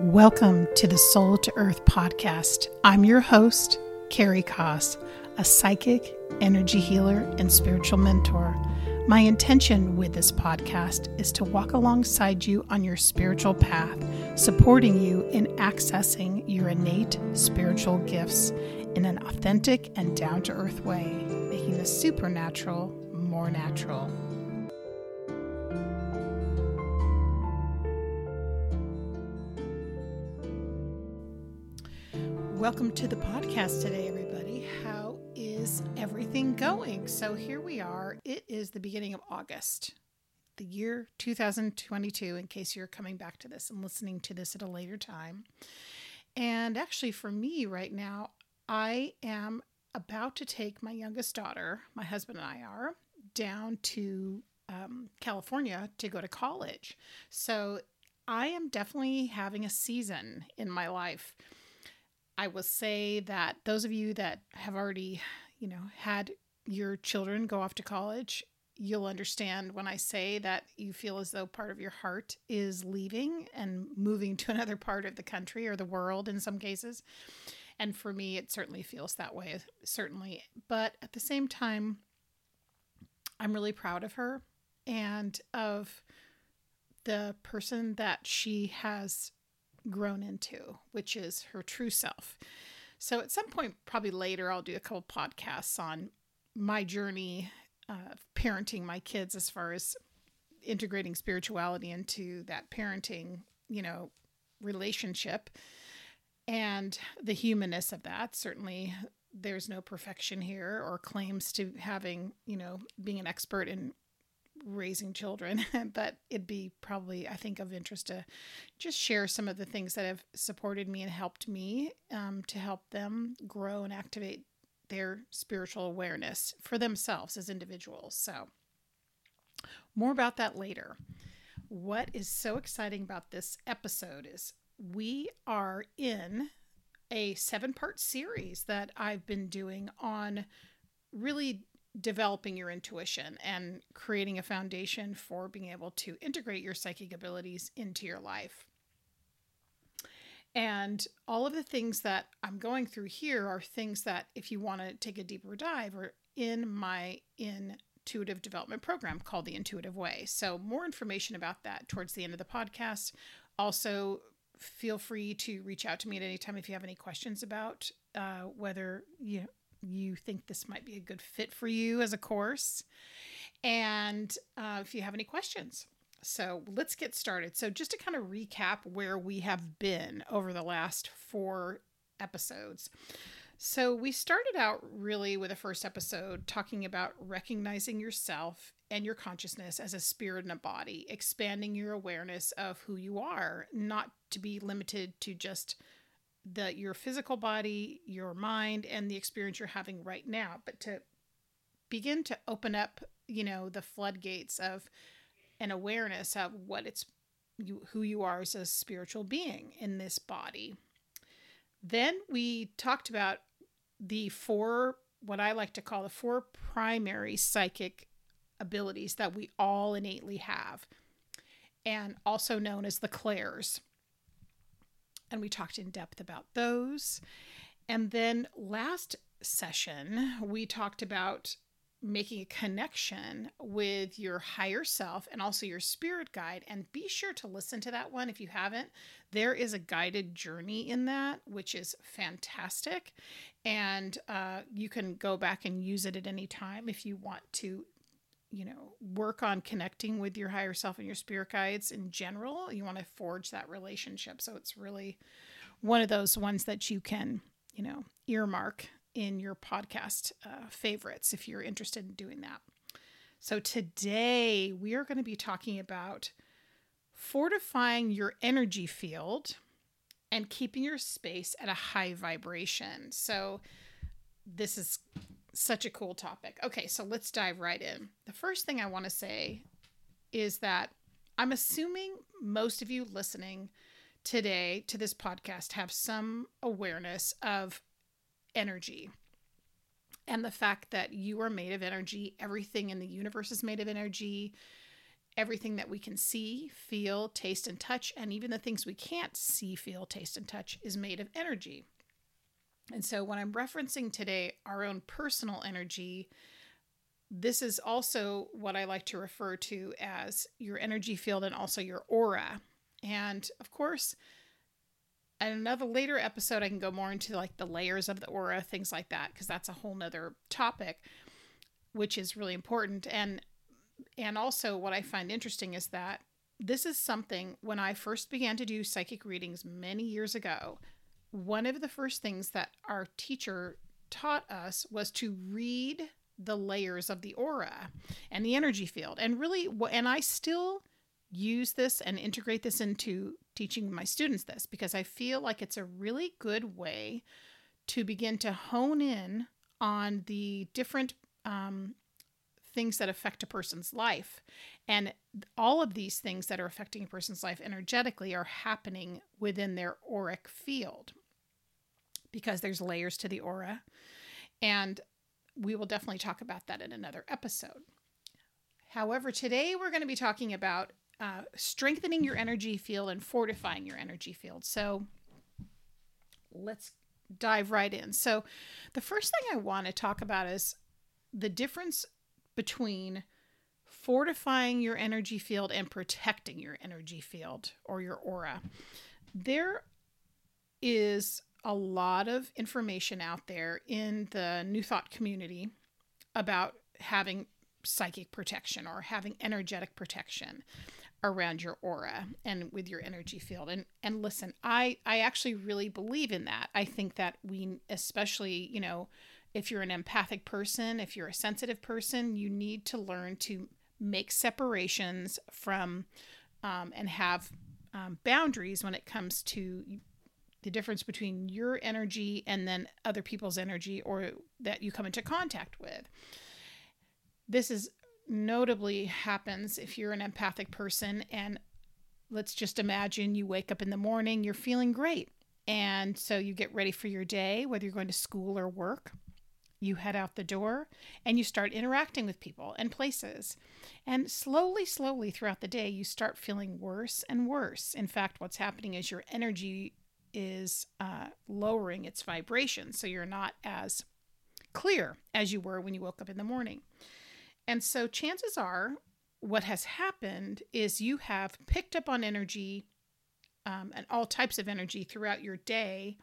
Welcome to the Soul to Earth podcast. I'm your host, Carey Koss, a psychic, energy healer, and spiritual mentor. My intention with this podcast is to walk alongside you on your spiritual path, supporting you in accessing your innate spiritual gifts in an authentic and down to earth way, making the supernatural more natural. Welcome to the podcast today, everybody. How is everything going? So, here we are. It is the beginning of August, the year 2022, in case you're coming back to this and listening to this at a later time. And actually, for me right now, I am about to take my youngest daughter, my husband and I are, down to um, California to go to college. So, I am definitely having a season in my life I will say that those of you that have already, you know, had your children go off to college, you'll understand when I say that you feel as though part of your heart is leaving and moving to another part of the country or the world in some cases. And for me, it certainly feels that way, certainly. But at the same time, I'm really proud of her and of the person that she has grown into, which is her true self. So at some point, probably later, I'll do a couple podcasts on my journey uh, parenting my kids as far as integrating spirituality into that parenting, you know, relationship and the humanness of that. Certainly, there's no perfection here or claims to having, you know, being an expert in raising children, but it'd be probably, I think, of interest to just share some of the things that have supported me and helped me um, to help them grow and activate their spiritual awareness for themselves as individuals. So, more about that later. What is so exciting about this episode is we are in a seven part series that I've been doing on really developing your intuition and creating a foundation for being able to integrate your psychic abilities into your life. And all of the things that I'm going through here are things that, if you want to take a deeper dive, are in my intuitive development program called The Intuitive Way. So, more information about that towards the end of the podcast. Also, feel free to reach out to me at any time if you have any questions about uh, whether you you think this might be a good fit for you as a course, and uh, if you have any questions. So let's get started. So, just to kind of recap where we have been over the last four episodes. So, we started out really with the first episode talking about recognizing yourself and your consciousness as a spirit and a body, expanding your awareness of who you are, not to be limited to just the your physical body, your mind, and the experience you're having right now, but to begin to open up, you know, the floodgates of an awareness of what it's you who you are as a spiritual being in this body. Then we talked about the four what I like to call the four primary psychic abilities that we all innately have, and also known as the clairs and we talked in depth about those. And then last session, we talked about making a connection with your higher self and also your spirit guide. And be sure to listen to that one if you haven't. There is a guided journey in that, which is fantastic. And uh, you can go back and use it at any time if you want to you know, work on connecting with your higher self and your spirit guides in general. You want to forge that relationship. So it's really one of those ones that you can, you know, earmark in your podcast uh, favorites if you're interested in doing that. So today we are going to be talking about fortifying your energy field and keeping your space at a high vibration. So this is such a cool topic. Okay, so let's dive right in. The first thing I want to say is that I'm assuming most of you listening today to this podcast have some awareness of energy and the fact that you are made of energy. Everything in the universe is made of energy. everything that we can see, feel, taste, and touch, and even the things we can't see, feel, taste, and touch, is made of energy. And so when I'm referencing today our own personal energy, this is also what I like to refer to as your energy field and also your aura. And of course, in another later episode, I can go more into like the layers of the aura, things like that, because that's a whole nother topic, which is really important. And and also what I find interesting is that this is something when I first began to do psychic readings many years ago, one of the first things that our teacher taught us was to read the layers of the aura and the energy field. And really, and I still use this and integrate this into teaching my students this because I feel like it's a really good way to begin to hone in on the different um, things that affect a person's life. And all of these things that are affecting a person's life energetically are happening within their auric field because there's layers to the aura. And we will definitely talk about that in another episode. However, today we're going to be talking about uh, strengthening your energy field and fortifying your energy field. So let's dive right in. So, the first thing I want to talk about is the difference between fortifying your energy field and protecting your energy field or your aura. There is a lot of information out there in the New Thought community about having psychic protection or having energetic protection around your aura and with your energy field. And and listen i i actually really believe in that. I think that we especially you know if you're an empathic person if you're a sensitive person you need to learn to make separations from um, and have um, boundaries when it comes to the difference between your energy and then other people's energy or that you come into contact with. This is notably happens if you're an empathic person and let's just imagine you wake up in the morning, you're feeling great. And so you get ready for your day, whether you're going to school or work. You head out the door and you start interacting with people and places. And slowly, slowly throughout the day, you start feeling worse and worse. In fact, what's happening is your energy is uh, lowering its vibration. So you're not as clear as you were when you woke up in the morning. And so chances are what has happened is you have picked up on energy um, and all types of energy throughout your day,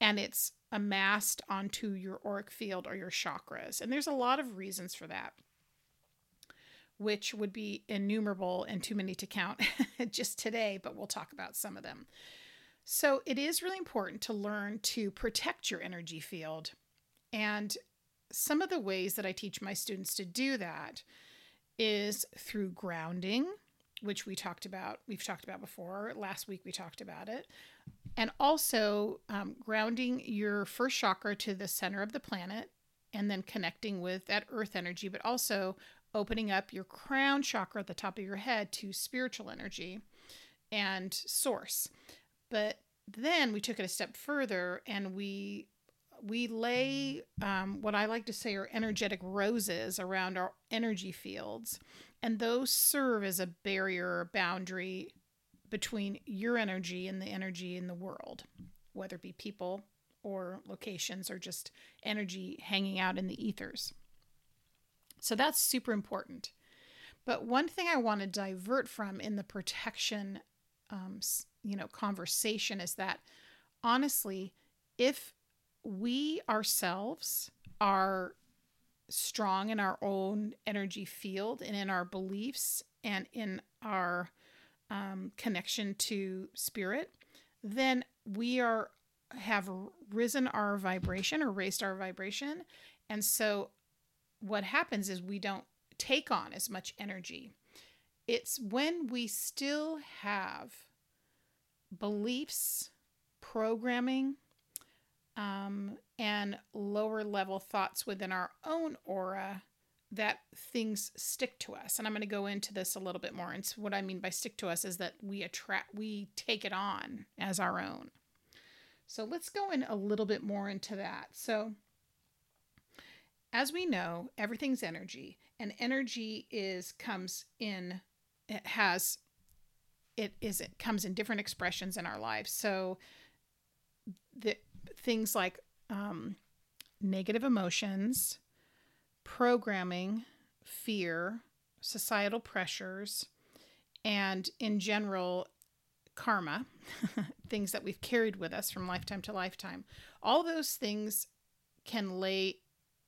and it's amassed onto your auric field or your chakras. And there's a lot of reasons for that, which would be innumerable and too many to count just today, but we'll talk about some of them. So it is really important to learn to protect your energy field. And some of the ways that I teach my students to do that is through grounding, which we talked about, we've talked about before. Last week we talked about it. And also um, grounding your first chakra to the center of the planet and then connecting with that earth energy, but also opening up your crown chakra at the top of your head to spiritual energy and source. But then we took it a step further and we we lay um, what I like to say are energetic roses around our energy fields, and those serve as a barrier or boundary between your energy and the energy in the world, whether it be people or locations or just energy hanging out in the ethers. So that's super important. But one thing I want to divert from in the protection um, you know conversation is that honestly if we ourselves are strong in our own energy field and in our beliefs and in our um, connection to spirit then we are have risen our vibration or raised our vibration. And so what happens is we don't take on as much energy. It's when we still have beliefs, programming, um, and lower level thoughts within our own aura that things stick to us. And I'm going to go into this a little bit more. And so what I mean by stick to us is that we attract, we take it on as our own. So let's go in a little bit more into that. So, as we know, everything's energy, and energy is comes in it has it is it comes in different expressions in our lives. So the things like um, negative emotions, programming, fear, societal pressures, and in general, karma, things that we've carried with us from lifetime to lifetime. All those things can lay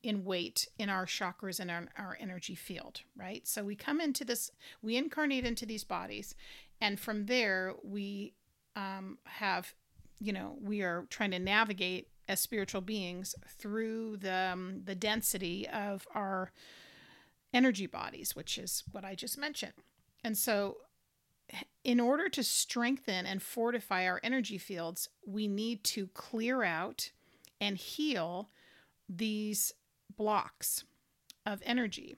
in weight in our chakras and our, our energy field, right? So we come into this, we incarnate into these bodies, and from there we um, have, you know, we are trying to navigate as spiritual beings through the um, the density of our energy bodies, which is what I just mentioned. And so in order to strengthen and fortify our energy fields, we need to clear out and heal these blocks of energy.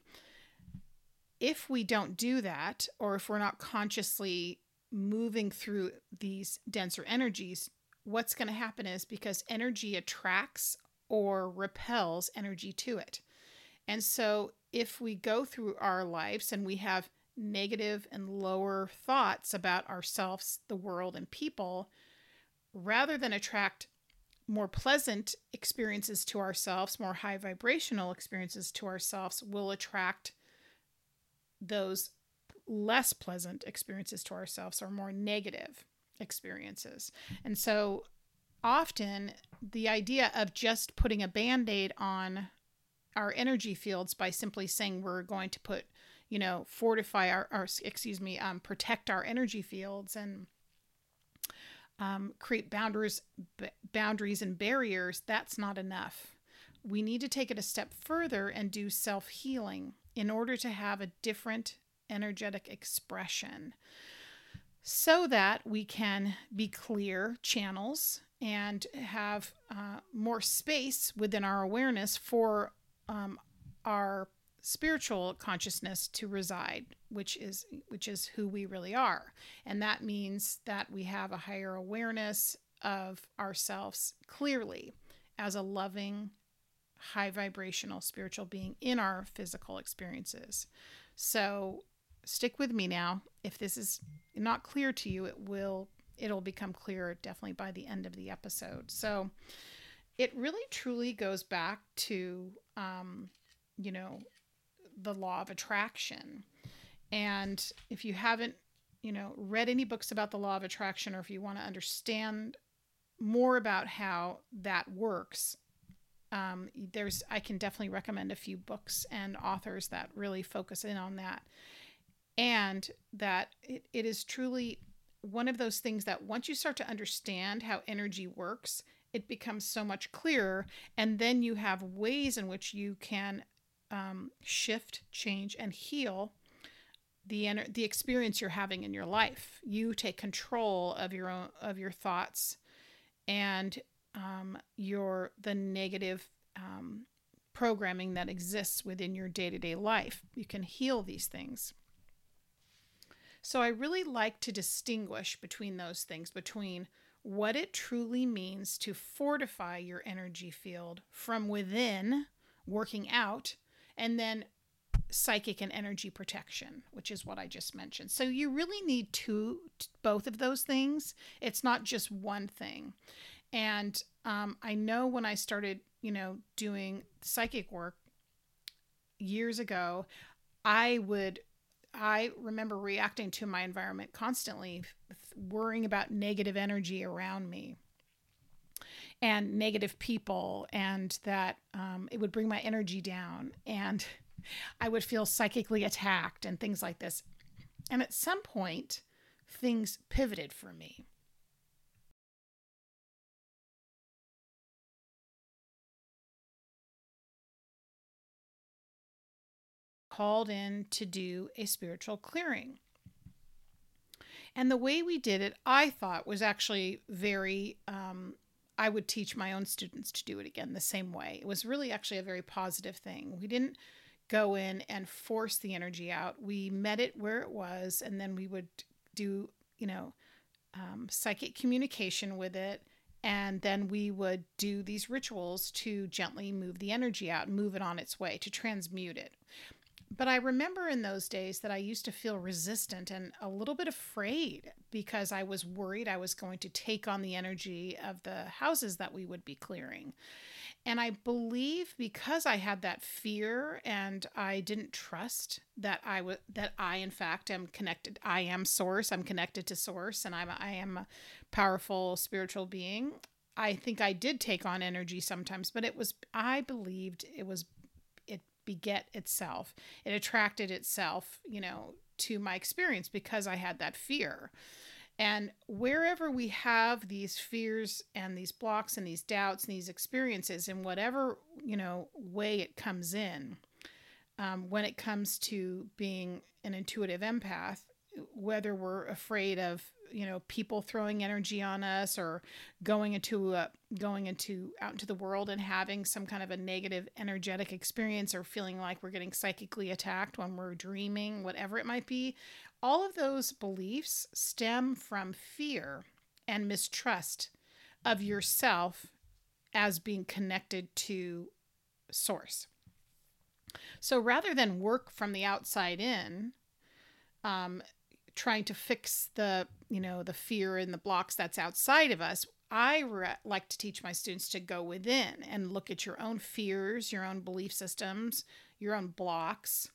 If we don't do that, or if we're not consciously moving through these denser energies, what's going to happen is because energy attracts or repels energy to it. And so if we go through our lives and we have negative and lower thoughts about ourselves, the world, and people, rather than attract more pleasant experiences to ourselves, more high vibrational experiences to ourselves, will attract those less pleasant experiences to ourselves or more negative experiences. And so often the idea of just putting a band aid on our energy fields by simply saying we're going to put you know, fortify our, our excuse me, um, protect our energy fields and um, create boundaries, b- boundaries and barriers, that's not enough. We need to take it a step further and do self healing in order to have a different energetic expression so that we can be clear channels and have uh, more space within our awareness for um, our spiritual consciousness to reside which is which is who we really are. And that means that we have a higher awareness of ourselves clearly as a loving high vibrational spiritual being in our physical experiences. So stick with me now. If this is not clear to you it will it'll become clearer definitely by the end of the episode. So it really truly goes back to um, you know the law of attraction. And if you haven't, you know, read any books about the law of attraction or if you want to understand more about how that works, um, there's I can definitely recommend a few books and authors that really focus in on that. And that it, it is truly one of those things that once you start to understand how energy works, it becomes so much clearer. And then you have ways in which you can um, shift, change, and heal the ener- the experience you're having in your life. You take control of your own of your thoughts and your the negative um, programming that exists within your day to day life. You can heal these things. So I really like to distinguish between those things, between what it truly means to fortify your energy field from within, working out, and then psychic and energy protection, which is what I just mentioned. So you really need two, both of those things. It's not just one thing. And um, I know when I started, you know, doing psychic work years ago, I would, I remember reacting to my environment constantly, worrying about negative energy around me and negative people, and that um, it would bring my energy down, and I would feel psychically attacked, and things like this. And at some point, things pivoted for me. Called in to do a spiritual clearing. And the way we did it, I thought, was actually very um, I would teach my own students to do it again the same way. It was really actually a very positive thing. We didn't go in and force the energy out. We met it where it was, and then we would do, you know, um, psychic communication with it. And then we would do these rituals to gently move the energy out, move it on its way, to transmute it. But I remember in those days that I used to feel resistant and a little bit afraid because I was worried I was going to take on the energy of the houses that we would be clearing. And I believe because I had that fear and I didn't trust that I was that I in fact am connected. I am source. I'm connected to source and I'm I am a powerful spiritual being. I think I did take on energy sometimes, but it was I believed it was beget itself. It attracted itself, you know, to my experience because I had that fear. And wherever we have these fears and these blocks and these doubts and these experiences, in whatever you know way it comes in, um, when it comes to being an intuitive empath, whether we're afraid of you know people throwing energy on us or going into a, going into out into the world and having some kind of a negative energetic experience or feeling like we're getting psychically attacked when we're dreaming whatever it might be all of those beliefs stem from fear and mistrust of yourself as being connected to source. So rather than work from the outside in, um, trying to fix the you know the fear and the blocks that's outside of us, I re- like to teach my students to go within and look at your own fears, your own belief systems, your own blocks,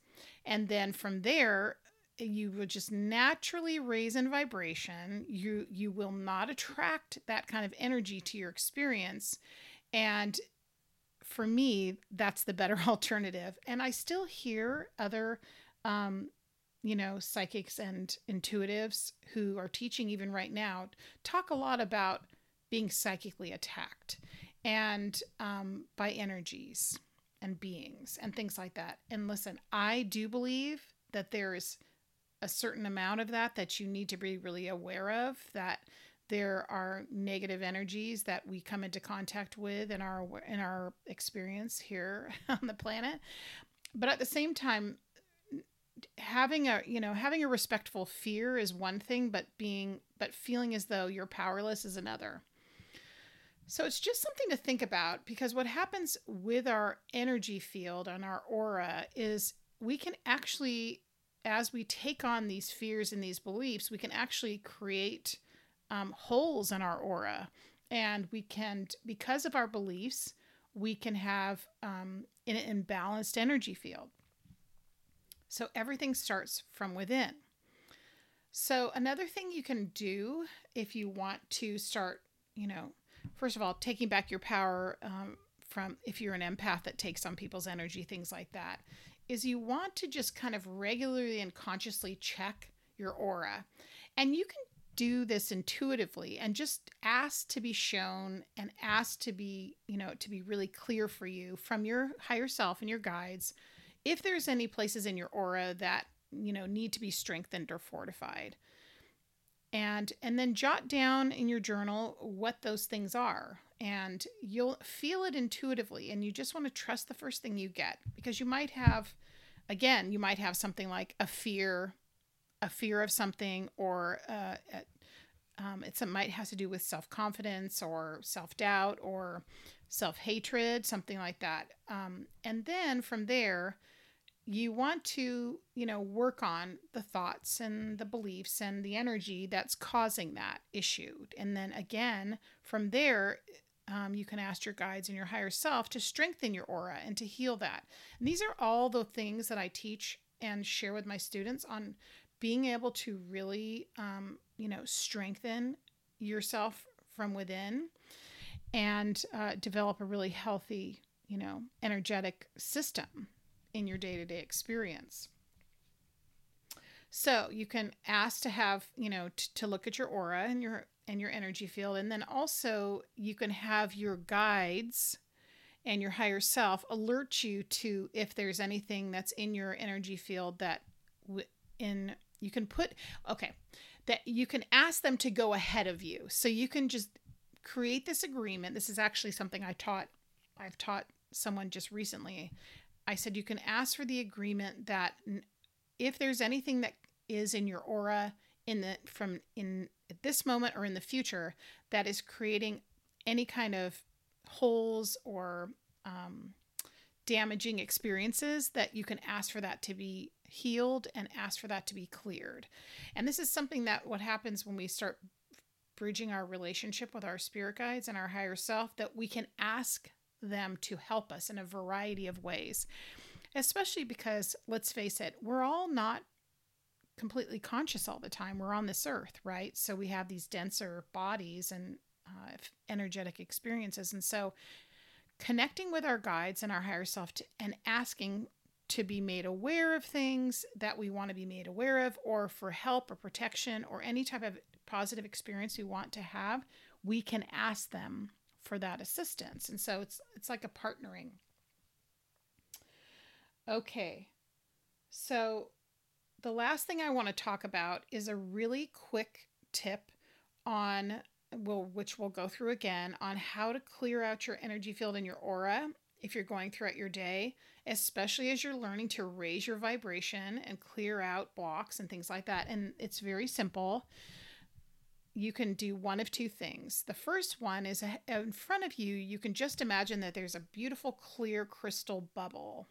and then from there you will just naturally raise in vibration. You you will not attract that kind of energy to your experience. And for me that's the better alternative. And i still hear other um, you know psychics and intuitives who are teaching even right now talk a lot about being psychically attacked and um, by energies and beings and things like that. And listen i do believe that there is a certain amount of that that you need to be really aware of that there are negative energies that we come into contact with in our in our experience here on the planet. But at the same time having a you know having a respectful fear is one thing but being but feeling as though you're powerless is another so it's just something to think about because what happens with our energy field and our aura is we can actually as we take on these fears and these beliefs, we can actually create um, holes in our aura. And we can, because of our beliefs, we can have um, an imbalanced energy field. So everything starts from within. So, another thing you can do if you want to start, you know, first of all, taking back your power um, from if you're an empath that takes on people's energy, things like that, is you want to just kind of regularly and consciously check your aura. And you can do this intuitively and just ask to be shown and ask to be, you know, to be really clear for you from your higher self and your guides if there's any places in your aura that, you know, need to be strengthened or fortified. And and then jot down in your journal what those things are and you'll feel it intuitively and you just want to trust the first thing you get because you might have again you might have something like a fear a fear of something or uh, um, it might have to do with self-confidence or self-doubt or self-hatred something like that um, and then from there you want to you know work on the thoughts and the beliefs and the energy that's causing that issue and then again from there um, you can ask your guides and your higher self to strengthen your aura and to heal that. And these are all the things that I teach and share with my students on being able to really, um, you know, strengthen yourself from within and uh, develop a really healthy, you know, energetic system in your day to day experience. So you can ask to have, you know, t- to look at your aura and your and your energy field. And then also, you can have your guides and your higher self alert you to if there's anything that's in your energy field that in you can put okay that you can ask them to go ahead of you so you can just create this agreement this is actually something i taught i've taught someone just recently i said you can ask for the agreement that if there's anything that is in your aura in the from in this moment or in the future that is creating any kind of holes or um, damaging experiences that you can ask for that to be healed and ask for that to be cleared. And this is something that what happens when we start bridging our relationship with our spirit guides and our higher self that we can ask them to help us in a variety of ways. Especially because let's face it, we're all not completely conscious all the time. We're on this earth, right? So we have these denser bodies and uh, energetic experiences. And so connecting with our guides and our higher self to, and asking to be made aware of things that we want to be made aware of, or for help or protection or any type of positive experience we want to have, we can ask them for that assistance. And so it's it's like a partnering. Okay. So the last thing I want to talk about is a really quick tip on will which we'll go through again on how to clear out your energy field in your aura if you're going throughout your day, especially as you're learning to raise your vibration and clear out blocks and things like that. And it's very simple. You can do one of two things. The first one is eh, in front of you, you can just imagine that there's a beautiful clear crystal bubble.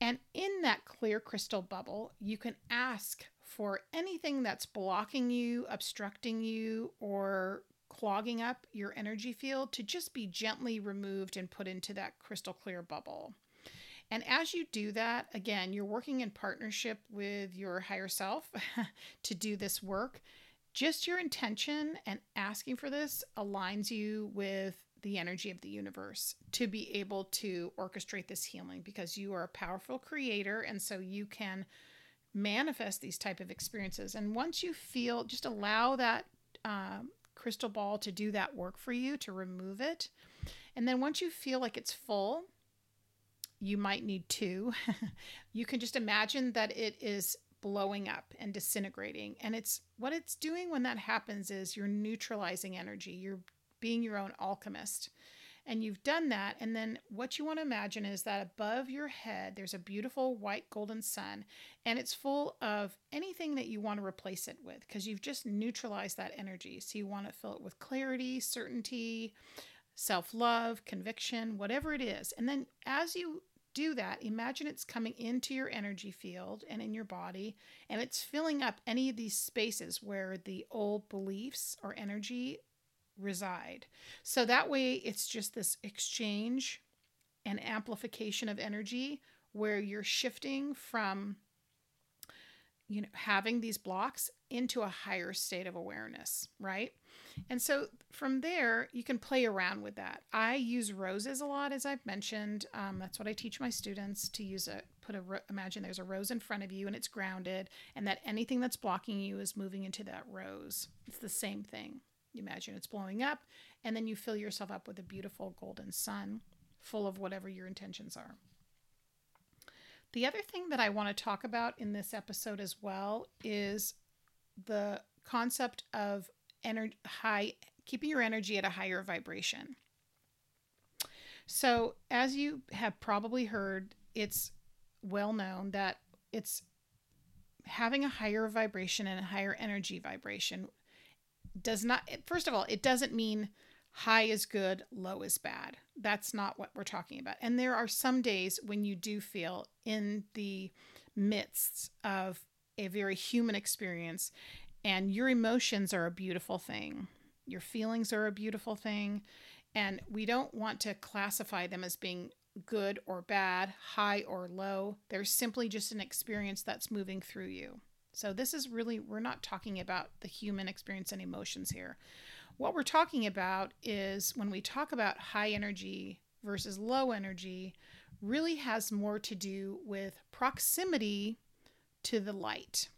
And in that clear crystal bubble, you can ask for anything that's blocking you, obstructing you, or clogging up your energy field to just be gently removed and put into that crystal clear bubble. And as you do that, again, you're working in partnership with your higher self to do this work. Just your intention and asking for this aligns you with the energy of the universe to be able to orchestrate this healing because you are a powerful creator and so you can manifest these type of experiences. And once you feel just allow that um, crystal ball to do that work for you to remove it. And then once you feel like it's full you might need two you can just imagine that it is blowing up and disintegrating and it's what it's doing when that happens is you're neutralizing energy you're being your own alchemist and you've done that. And then what you want to imagine is that above your head, there's a beautiful white golden sun, and it's full of anything that you want to replace it with because you've just neutralized that energy. So you want to fill it with clarity, certainty, self love, conviction, whatever it is. And then as you do that, imagine it's coming into your energy field and in your body, and it's filling up any of these spaces where the old beliefs or energy reside. So that way it's just this exchange and amplification of energy where you're shifting from you know having these blocks into a higher state of awareness, right? And so from there, you can play around with that. I use roses a lot, as I've mentioned. Um, that's what I teach my students to use a put a imagine there's a rose in front of you and it's grounded, and that anything that's blocking you is moving into that rose. It's the same thing. You imagine it's blowing up, and then you fill yourself up with a beautiful golden sun full of whatever your intentions are. The other thing that I want to talk about in this episode as well is the concept of energy high keeping your energy at a higher vibration. So, as you have probably heard, it's well known that it's having a higher vibration and a higher energy vibration does not first of all it doesn't mean high is good low is bad that's not what we're talking about and there are some days when you do feel in the midst of a very human experience and your emotions are a beautiful thing. Your feelings are a beautiful thing and we don't want to classify them as being good or bad high or low. They're simply just an experience that's moving through you. So, this is really, we're not talking about the human experience and emotions here. What we're talking about is when we talk about high energy versus low energy, really has more to do with proximity to the light.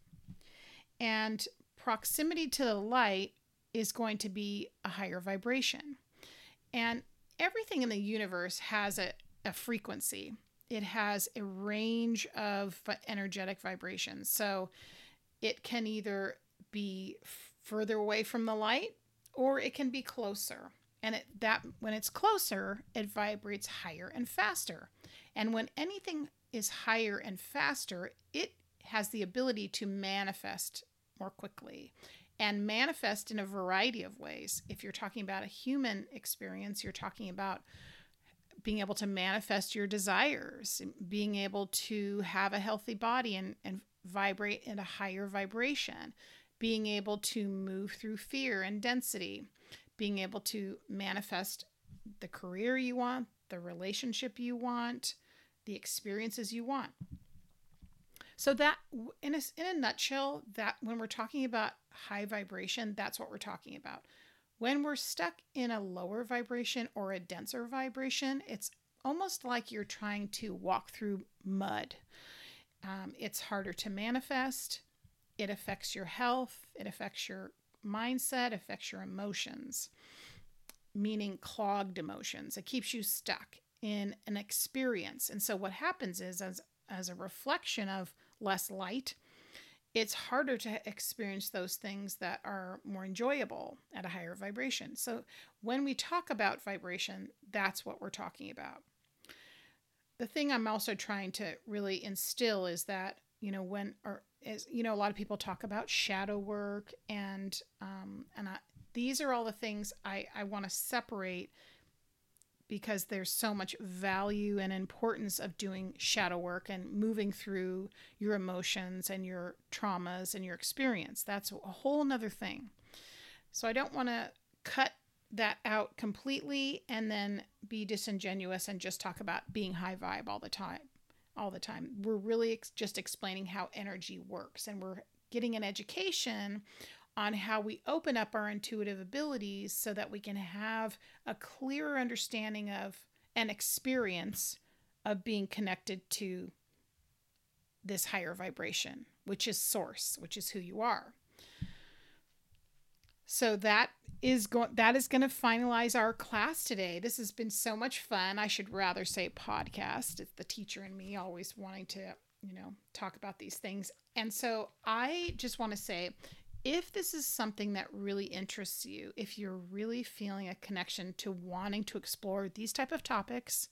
And proximity to the light is going to be a higher vibration. And everything in the universe has a, a frequency, it has a range of energetic vibrations. So, it can either be further away from the light or it can be closer. And it, that when it's closer, it vibrates higher and faster. And when anything is higher and faster, it has the ability to manifest more quickly and manifest in a variety of ways. If you're talking about a human experience, you're talking about being able to manifest your desires, being able to have a healthy body and, and vibrate in a higher vibration, being able to move through fear and density, being able to manifest the career you want, the relationship you want, the experiences you want. So that in a, in a nutshell, that when we're talking about high vibration, that's what we're talking about. When we're stuck in a lower vibration or a denser vibration, it's almost like you're trying to walk through mud. Um, it's harder to manifest. It affects your health. It affects your mindset, affects your emotions, meaning clogged emotions. It keeps you stuck in an experience. And so what happens is as as a reflection of less light, it's harder to experience those things that are more enjoyable at a higher vibration. So when we talk about vibration, that's what we're talking about. The thing I'm also trying to really instill is that, you know, when or is you know a lot of people talk about shadow work and um, and I, these are all the things I I want to separate because there's so much value and importance of doing shadow work and moving through your emotions and your traumas and your experience. That's a whole nother thing. So I don't want to cut that out completely and then be disingenuous and just talk about being high vibe all the time all the time. We're really ex- just explaining how energy works and we're getting an education on how we open up our intuitive abilities so that we can have a clearer understanding of an experience of being connected to this higher vibration, which is source, which is who you are. So that is going that is going to finalize our class today. This has been so much fun. I should rather say podcast. It's the teacher and me always wanting to, you know, talk about these things. And so I just want to say if this is something that really interests you, if you're really feeling a connection to wanting to explore these type of topics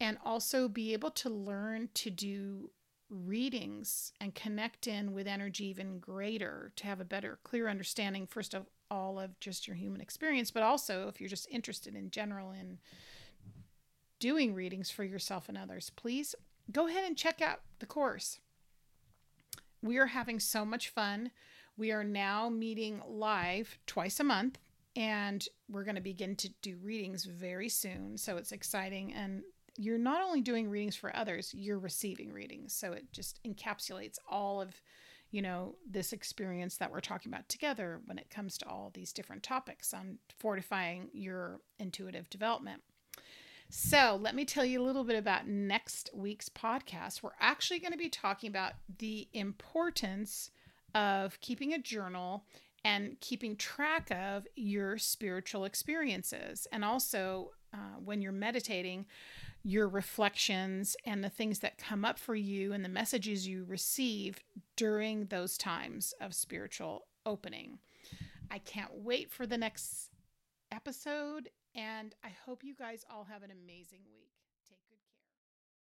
and also be able to learn to do readings and connect in with energy even greater to have a better clear understanding first of all of just your human experience but also if you're just interested in general in doing readings for yourself and others please go ahead and check out the course. We are having so much fun we are now meeting live twice a month and we're going to begin to do readings very soon so it's exciting and you're not only doing readings for others, you're receiving readings. So it just encapsulates all of, you know, this experience that we're talking about together when it comes to all these different topics on fortifying your intuitive development. So, let me tell you a little bit about next week's podcast. We're actually going to be talking about the importance of keeping a journal and keeping track of your spiritual experiences. And also, uh, when you're meditating, your reflections and the things that come up for you and the messages you receive during those times of spiritual opening. I can't wait for the next episode, and I hope you guys all have an amazing week.